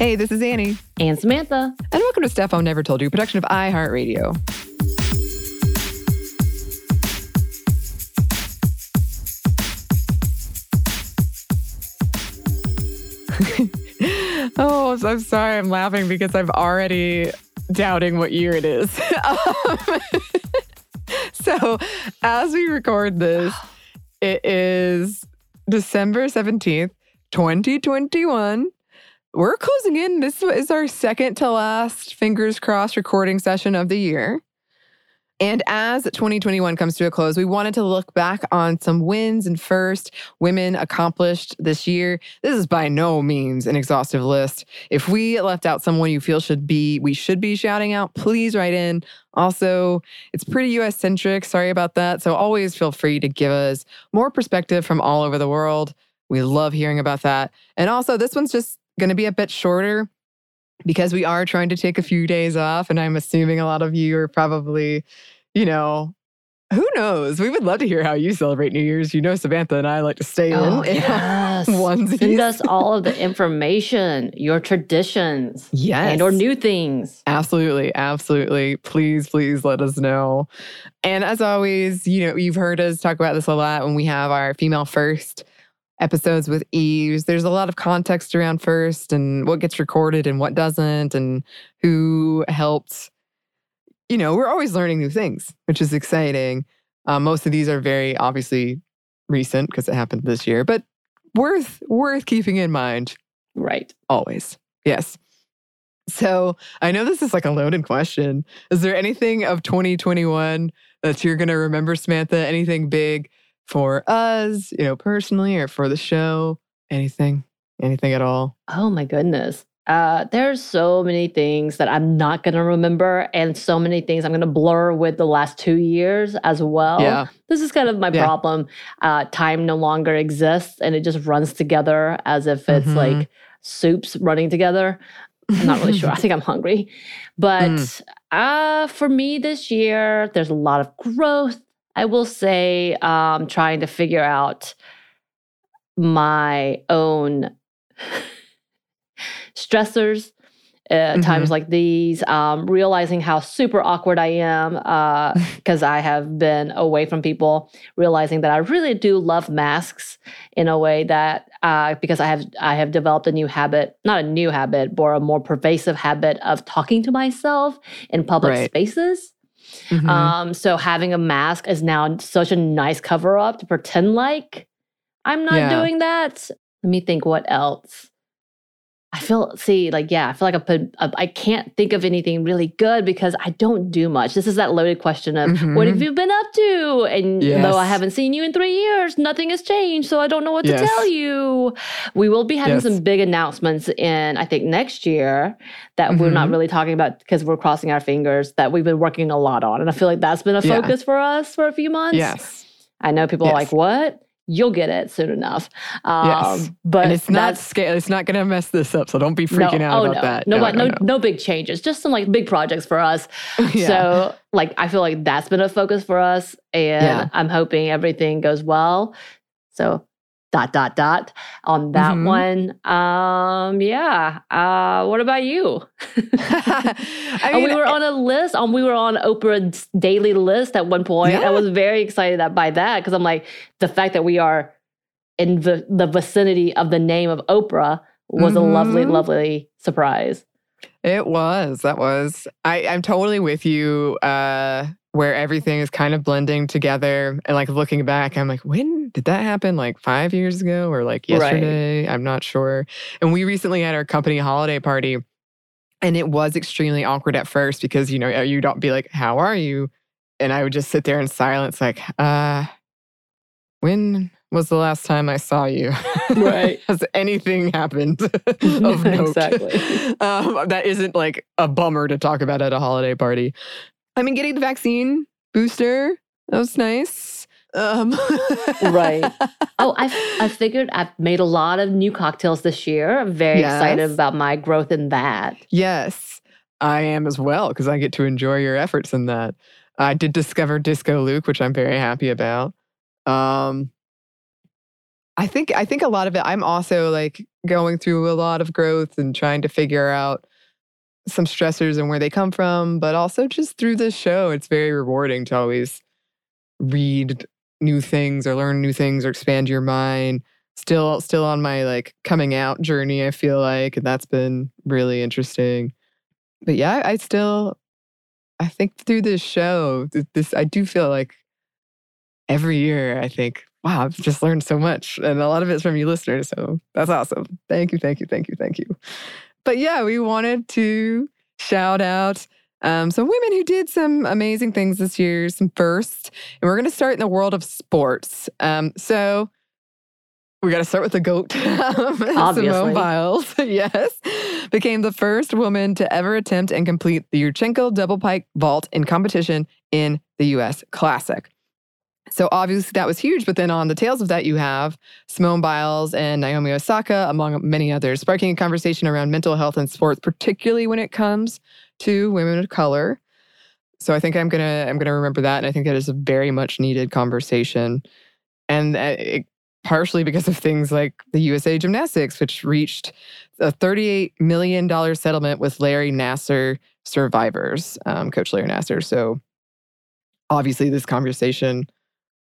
Hey, this is Annie. And Samantha. And welcome to Stuff I'll Never Told You, production of iHeartRadio. oh, I'm sorry. I'm laughing because I'm already doubting what year it is. um, so, as we record this, it is December 17th, 2021. We're closing in. This is our second to last, fingers crossed, recording session of the year. And as 2021 comes to a close, we wanted to look back on some wins and first women accomplished this year. This is by no means an exhaustive list. If we left out someone you feel should be, we should be shouting out, please write in. Also, it's pretty US centric. Sorry about that. So always feel free to give us more perspective from all over the world. We love hearing about that. And also, this one's just going to be a bit shorter because we are trying to take a few days off. And I'm assuming a lot of you are probably, you know, who knows? We would love to hear how you celebrate New Year's. You know, Samantha and I like to stay oh, in. Yes. Onesies. Send us all of the information, your traditions. Yes. And or new things. Absolutely. Absolutely. Please, please let us know. And as always, you know, you've heard us talk about this a lot when we have our female first episodes with Eves, there's a lot of context around first and what gets recorded and what doesn't, and who helped. You know, we're always learning new things, which is exciting. Uh, most of these are very obviously recent because it happened this year, but worth worth keeping in mind. Right. Always. Yes. So I know this is like a loaded question. Is there anything of 2021 that you're going to remember, Samantha? Anything big for us, you know, personally or for the show? Anything? Anything at all? Oh my goodness. Uh, there's so many things that I'm not going to remember, and so many things I'm going to blur with the last two years as well. Yeah. This is kind of my Yeah. problem. Uh, time no longer exists, and it just runs together as if it's Mhm. like soups running together. I'm not really sure. I think I'm hungry. But Mm. uh, for me this year, there's a lot of growth. I will say, um, trying to figure out my own stressors. Uh, Times like these, um, realizing how super awkward I am because I have been away from people, realizing that I really do love masks in a way that uh, because I have I have developed a new habit, not a new habit, but a more pervasive habit of talking to myself in public Right. spaces. Mhm. Um, so having a mask is now such a nice cover up to pretend like I'm not Yeah. doing that. Let me think what else. I feel see like yeah, I feel like I put I can't think of anything really good because I don't do much. This is that loaded question of what have Mhm. you been up to? And though I haven't seen you in 3 years, nothing has changed, so I don't know what Yes. to tell you. We will be having Yes. some big announcements in I think next year that we're not Mhm. really talking about because we're crossing our fingers that we've been working a lot on. And I feel like that's been a Yeah. focus for us for a few months. yes. I know people are like, what? You'll get it soon enough. Um, Yes. But and it's not scale. It's not going to mess this up. So don't be freaking no, out oh about no, that. No, but no, no, no, big changes. Just some like big projects for us. Yeah. So like I feel like that's been a focus for us, and Yeah. I'm hoping everything goes well. So dot dot dot on that Mhm. one. Um, yeah. Uh, what about you? I mean, we were on a list. Um, we were on Oprah's daily list at one point. Yeah. I was very excited that, by that because I'm like the fact that we are in the, the vicinity of the name of Oprah was a lovely, Mhm. lovely surprise. It was. That was. I, I'm totally with you. Uh, where everything is kind of blending together, and like looking back, I'm like, when did that happen? Like five years ago, or like Right. yesterday? I'm not sure. And we recently had our company holiday party, and it was extremely awkward at first because you know you don't be like, "How are you?" And I would just sit there in silence, like, uh, when was the last time I saw you? Right. Has anything happened of note? Exactly. Um, that isn't like a bummer to talk about at a holiday party. I mean, getting the vaccine booster, that was nice. Um, Right. Oh, I I figured I've made a lot of new cocktails this year. I'm very excited about my growth in that. Yes, I am as well because I get to enjoy your efforts in that. I did discover Disco Luke, which I'm very happy about. Um, I think I think a lot of it I'm also like going through a lot of growth and trying to figure out some stressors and where they come from, but also just through this show it's very rewarding to always read new things or learn new things or expand your mind. Still still on my like coming out journey I feel like and that's been really interesting. But yeah, I still I think through this show this I do feel like every year I think wow, I've just learned so much. And a lot of it's from you listeners. So that's awesome. Thank you, thank you, thank you, thank you. But yeah, we wanted to shout out um, some women who did some amazing things this year, some firsts. And we're going to start in the world of sports. Um, so we got to start with the GOAT. Simone Biles, yes, became the first woman to ever attempt and complete the Yurchenko double pike vault in competition in the US Classic. So obviously that was huge. But then on the tails of that, you have Simone Biles and Naomi Osaka, among many others, sparking a conversation around mental health and sports, particularly when it comes to women of color. So I think I'm gonna I'm gonna remember that, and I think that is a very much needed conversation, and uh, it, partially because of things like the USA Gymnastics, which reached a 38 million dollar settlement with Larry Nassar survivors, um, Coach Larry Nassar. So obviously, this conversation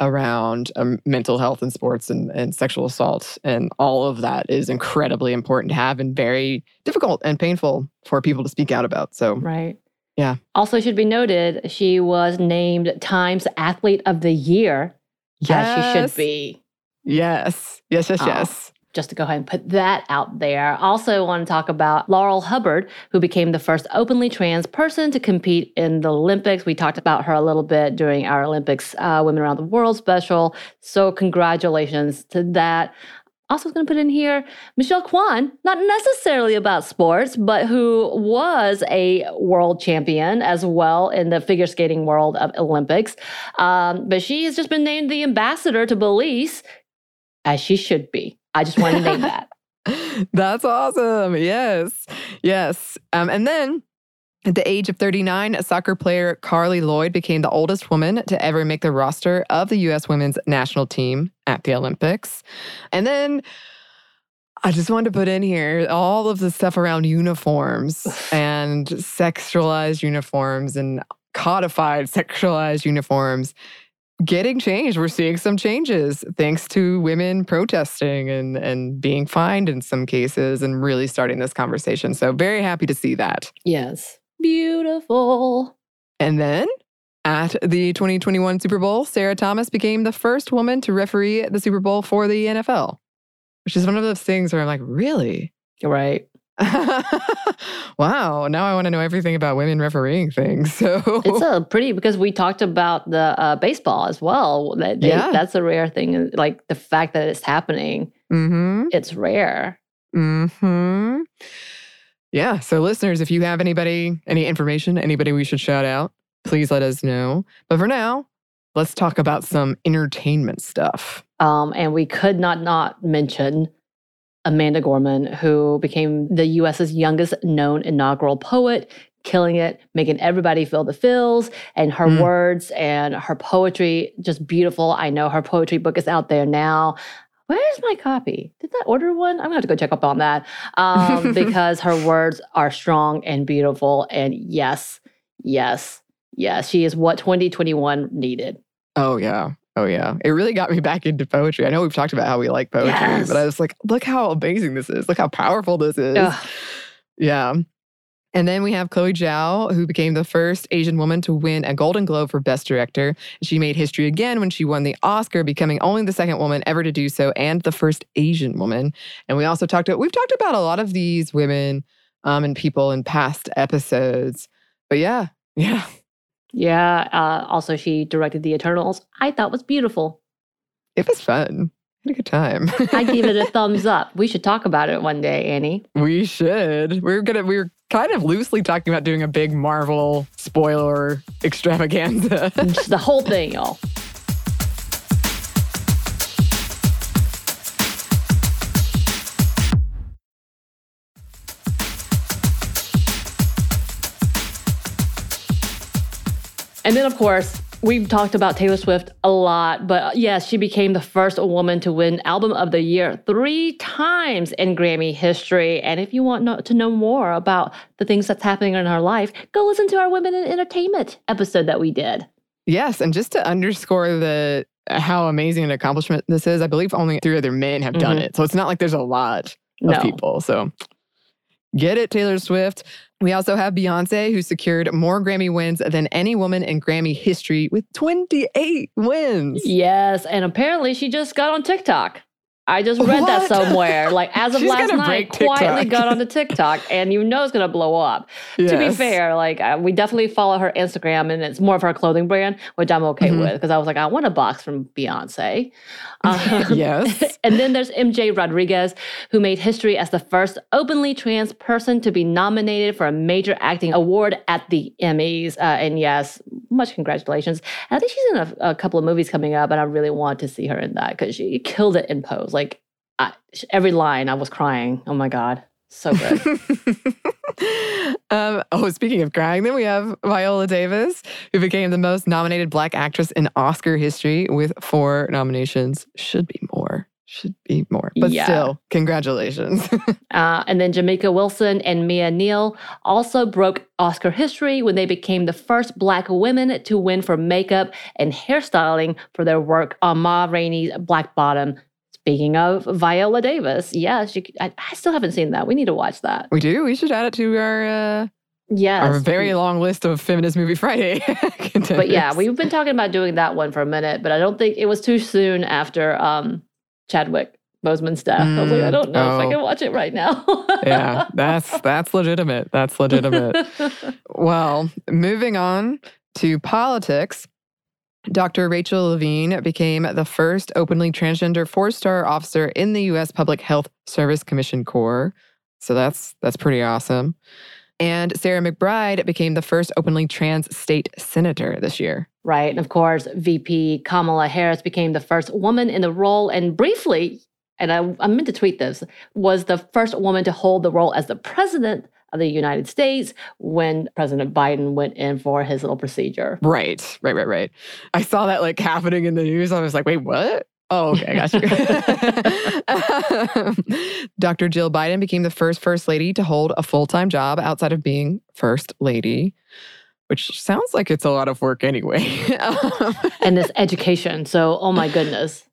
around um, mental health and sports and, and sexual assault. And all of that is incredibly important to have and very difficult and painful for people to speak out about. So, right. Yeah. Also, should be noted, she was named Times Athlete of the Year, yes. she should be. Yes. Yes, yes, oh. yes just to go ahead and put that out there. Also, want to talk about Laurel Hubbard, who became the first openly trans person to compete in the Olympics. We talked about her a little bit during our Olympics uh, Women Around the World special. So, congratulations to that. Also, going to put in here Michelle Kwan, not necessarily about sports, but who was a world champion as well in the figure skating world of Olympics. Um, but she has just been named the ambassador to Belize, as she should be. I just wanted to name that. That's awesome. Yes. Yes. Um, and then at the age of 39, soccer player Carli Lloyd became the oldest woman to ever make the roster of the U.S. women's national team at the Olympics. And then I just wanted to put in here all of the stuff around uniforms and sexualized uniforms and codified sexualized uniforms getting changed. We're seeing some changes thanks to women protesting and, and being fined in some cases and really starting this conversation. So, very happy to see that. Yes. Beautiful. And then at the 2021 Super Bowl, Sarah Thomas became the first woman to referee the Super Bowl for the NFL, which is one of those things where I'm like, really? Right. wow. Now I want to know everything about women refereeing things. So it's a pretty because we talked about the uh, baseball as well. That they, yeah. that's a rare thing. Like the fact that it's happening, mm-hmm. it's rare. Hmm. Yeah. So listeners, if you have anybody, any information, anybody we should shout out, please let us know. But for now, let's talk about some entertainment stuff. Um, and we could not not mention Amanda Gorman, who became the US's youngest known inaugural poet, killing it, making everybody feel the feels, and her mm. words and her poetry just beautiful. I know her poetry book is out there now. Where's my copy? Did I order one? I'm gonna have to go check up on that um, because her words are strong and beautiful. And yes, yes, yes, she is what 2021 needed. Oh yeah, Oh yeah, it really got me back into poetry. I know we've talked about how we like poetry, yes. but I was like, look how amazing this is. Look how powerful this is. Ugh. Yeah. And then we have Chloe Zhao, who became the first Asian woman to win a Golden Globe for Best Director. She made history again when she won the Oscar, becoming only the second woman ever to do so and the first Asian woman. And we also talked about, we've talked about a lot of these women um, and people in past episodes. But yeah, yeah, yeah. Uh, also, she directed The Eternals. I thought was beautiful. It was fun. Had a good time. I gave it a thumbs up. We should talk about it one day, Annie. We should. We are gonna. We are kind of loosely talking about doing a big Marvel spoiler extravaganza. the whole thing, y'all. And then, of course, We've talked about Taylor Swift a lot, but yes, she became the first woman to win Album of the Year three times in Grammy history. And if you want to know more about the things that's happening in her life, go listen to our Women in Entertainment episode that we did. Yes, and just to underscore the how amazing an accomplishment this is, I believe only three other men have done mm-hmm. it. So it's not like there's a lot of no. people. So get it, Taylor Swift. We also have Beyonce, who secured more Grammy wins than any woman in Grammy history with 28 wins. Yes. And apparently she just got on TikTok. I just read what? that somewhere. Like as of last night, I quietly got onto TikTok, and you know it's gonna blow up. Yes. To be fair, like uh, we definitely follow her Instagram, and it's more of her clothing brand, which I'm okay mm-hmm. with because I was like, I want a box from Beyonce. Um, yes. and then there's MJ Rodriguez, who made history as the first openly trans person to be nominated for a major acting award at the Emmys. Uh, and yes, much congratulations. And I think she's in a, a, couple of movies coming up, and I really want to see her in that because she killed it in Pose. Like I, every line, I was crying. Oh my god, so good. um, oh, speaking of crying, then we have Viola Davis, who became the most nominated Black actress in Oscar history with four nominations. Should be more should be more. But yeah. still, congratulations. uh, and then Jamika Wilson and Mia Neal also broke Oscar history when they became the first Black women to win for makeup and hairstyling for their work on Ma Rainey's Black Bottom Speaking of Viola Davis, yes, you, I, I, still haven't seen that. We need to watch that. We do. We should add it to our uh, yes, our very long list of feminist movie Friday. but yeah, we've been talking about doing that one for a minute, but I don't think it was too soon after um, Chadwick Boseman's death. Mm, I was like, I don't know oh. if I oh. can watch it right now. yeah, that's that's legitimate. That's legitimate. well, moving on to politics. Dr. Rachel Levine became the first openly transgender four-star officer in the US Public Health Service Commission Corps. So that's that's pretty awesome. And Sarah McBride became the first openly trans state senator this year. Right. And of course, VP Kamala Harris became the first woman in the role and briefly, and I, I meant to tweet this, was the first woman to hold the role as the president the United States when President Biden went in for his little procedure. Right, right, right, right. I saw that like happening in the news. I was like, wait, what? Oh, okay, I got you. Um, Dr. Jill Biden became the first First Lady to hold a full time job outside of being First Lady, which sounds like it's a lot of work anyway. and this education. So, oh my goodness.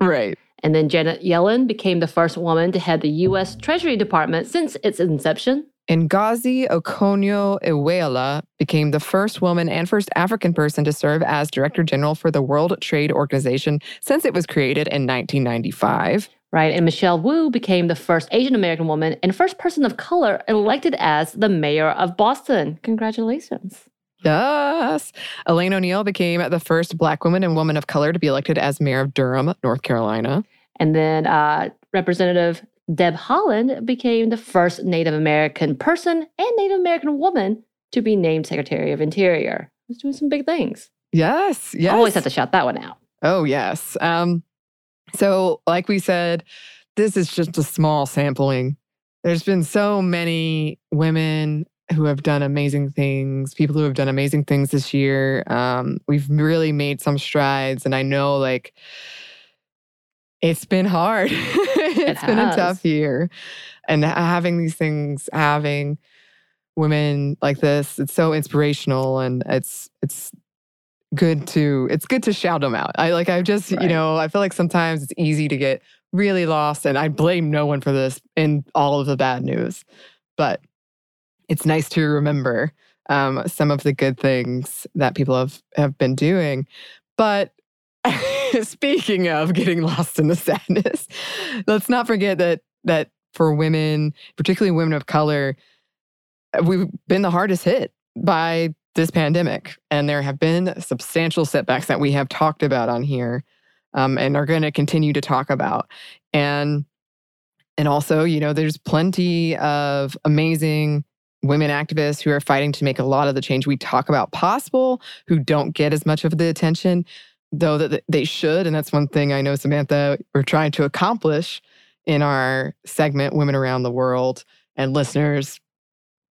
Right. And then Janet Yellen became the first woman to head the U.S. Treasury Department since its inception. Ngozi Okonjo-Iweala became the first woman and first African person to serve as Director General for the World Trade Organization since it was created in 1995. Right, and Michelle Wu became the first Asian American woman and first person of color elected as the mayor of Boston. Congratulations. Yes. Elaine O'Neal became the first Black woman and woman of color to be elected as mayor of Durham, North Carolina. And then uh, Representative Deb Haaland became the first Native American person and Native American woman to be named Secretary of Interior. Was doing some big things. Yes, yes. I always have to shout that one out. Oh, yes. Um, so, like we said, this is just a small sampling. There's been so many women who have done amazing things, people who have done amazing things this year. Um, we've really made some strides. And I know, like, it's been hard. it's it been a tough year. And having these things, having women like this, it's so inspirational and it's it's good to it's good to shout them out. I like I've just, right. you know, I feel like sometimes it's easy to get really lost and I blame no one for this in all of the bad news. But it's nice to remember um, some of the good things that people have have been doing. But speaking of getting lost in the sadness, let's not forget that that for women, particularly women of color, we've been the hardest hit by this pandemic, and there have been substantial setbacks that we have talked about on here, um, and are going to continue to talk about, and and also, you know, there's plenty of amazing women activists who are fighting to make a lot of the change we talk about possible, who don't get as much of the attention though that they should and that's one thing i know samantha we're trying to accomplish in our segment women around the world and listeners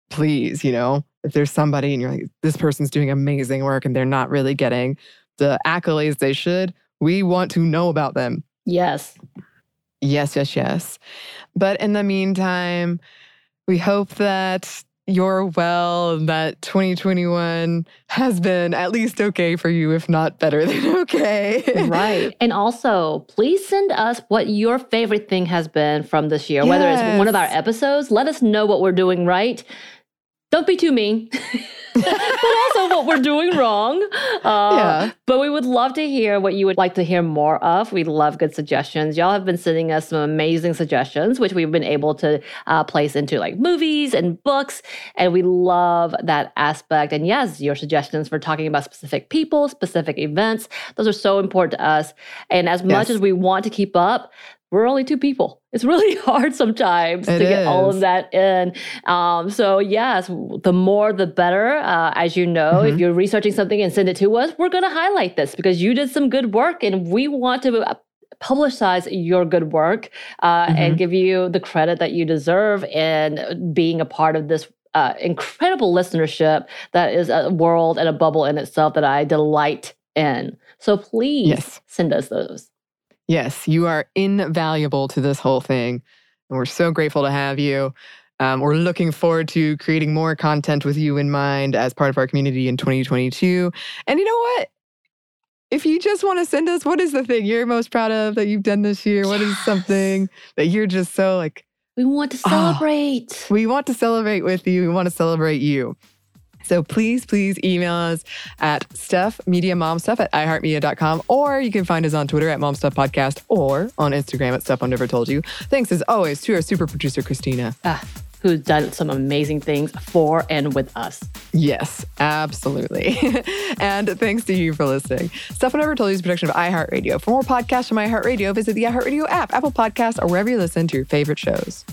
please you know if there's somebody and you're like this person's doing amazing work and they're not really getting the accolades they should, we want to know about them. Yes. Yes, yes, yes. But in the meantime, we hope that you're well, that 2021 has been at least okay for you, if not better than okay. right. And also, please send us what your favorite thing has been from this year, yes. whether it's one of our episodes. Let us know what we're doing right. Don't be too mean. but also what we're doing wrong. Uh, yeah. But we would love to hear what you would like to hear more of. We love good suggestions. Y'all have been sending us some amazing suggestions, which we've been able to uh, place into like movies and books. And we love that aspect. And yes, your suggestions for talking about specific people, specific events, those are so important to us. And as much as we want to keep up, we're only two people. It's really hard sometimes it to get all of that in. Um, so yes, the more the better. Uh, as you know, mm-hmm. if you're researching something and send it to us, we're going to highlight this because you did some good work, and we want to uh, publicize your good work uh, mm-hmm. and give you the credit that you deserve in being a part of this uh, incredible listenership that is a world and a bubble in itself that I delight in. So please yes. send us those. Yes, you are invaluable to this whole thing. And we're so grateful to have you. Um, we're looking forward to creating more content with you in mind as part of our community in 2022. And you know what? If you just want to send us, what is the thing you're most proud of that you've done this year? Yes. What is something that you're just so like, we want to celebrate. Oh, we want to celebrate with you. We want to celebrate you. So please, please email us at stuffmediamomstuff at iheartmedia.com or you can find us on Twitter at momstuffpodcast or on Instagram at stuff I never told you. Thanks as always to our super producer, Christina. Ah, who's done some amazing things for and with us. Yes, absolutely. and thanks to you for listening. Stuff I Never Told You is a production of iHeartRadio. For more podcasts from iHeartRadio, visit the iHeartRadio app, Apple Podcasts, or wherever you listen to your favorite shows.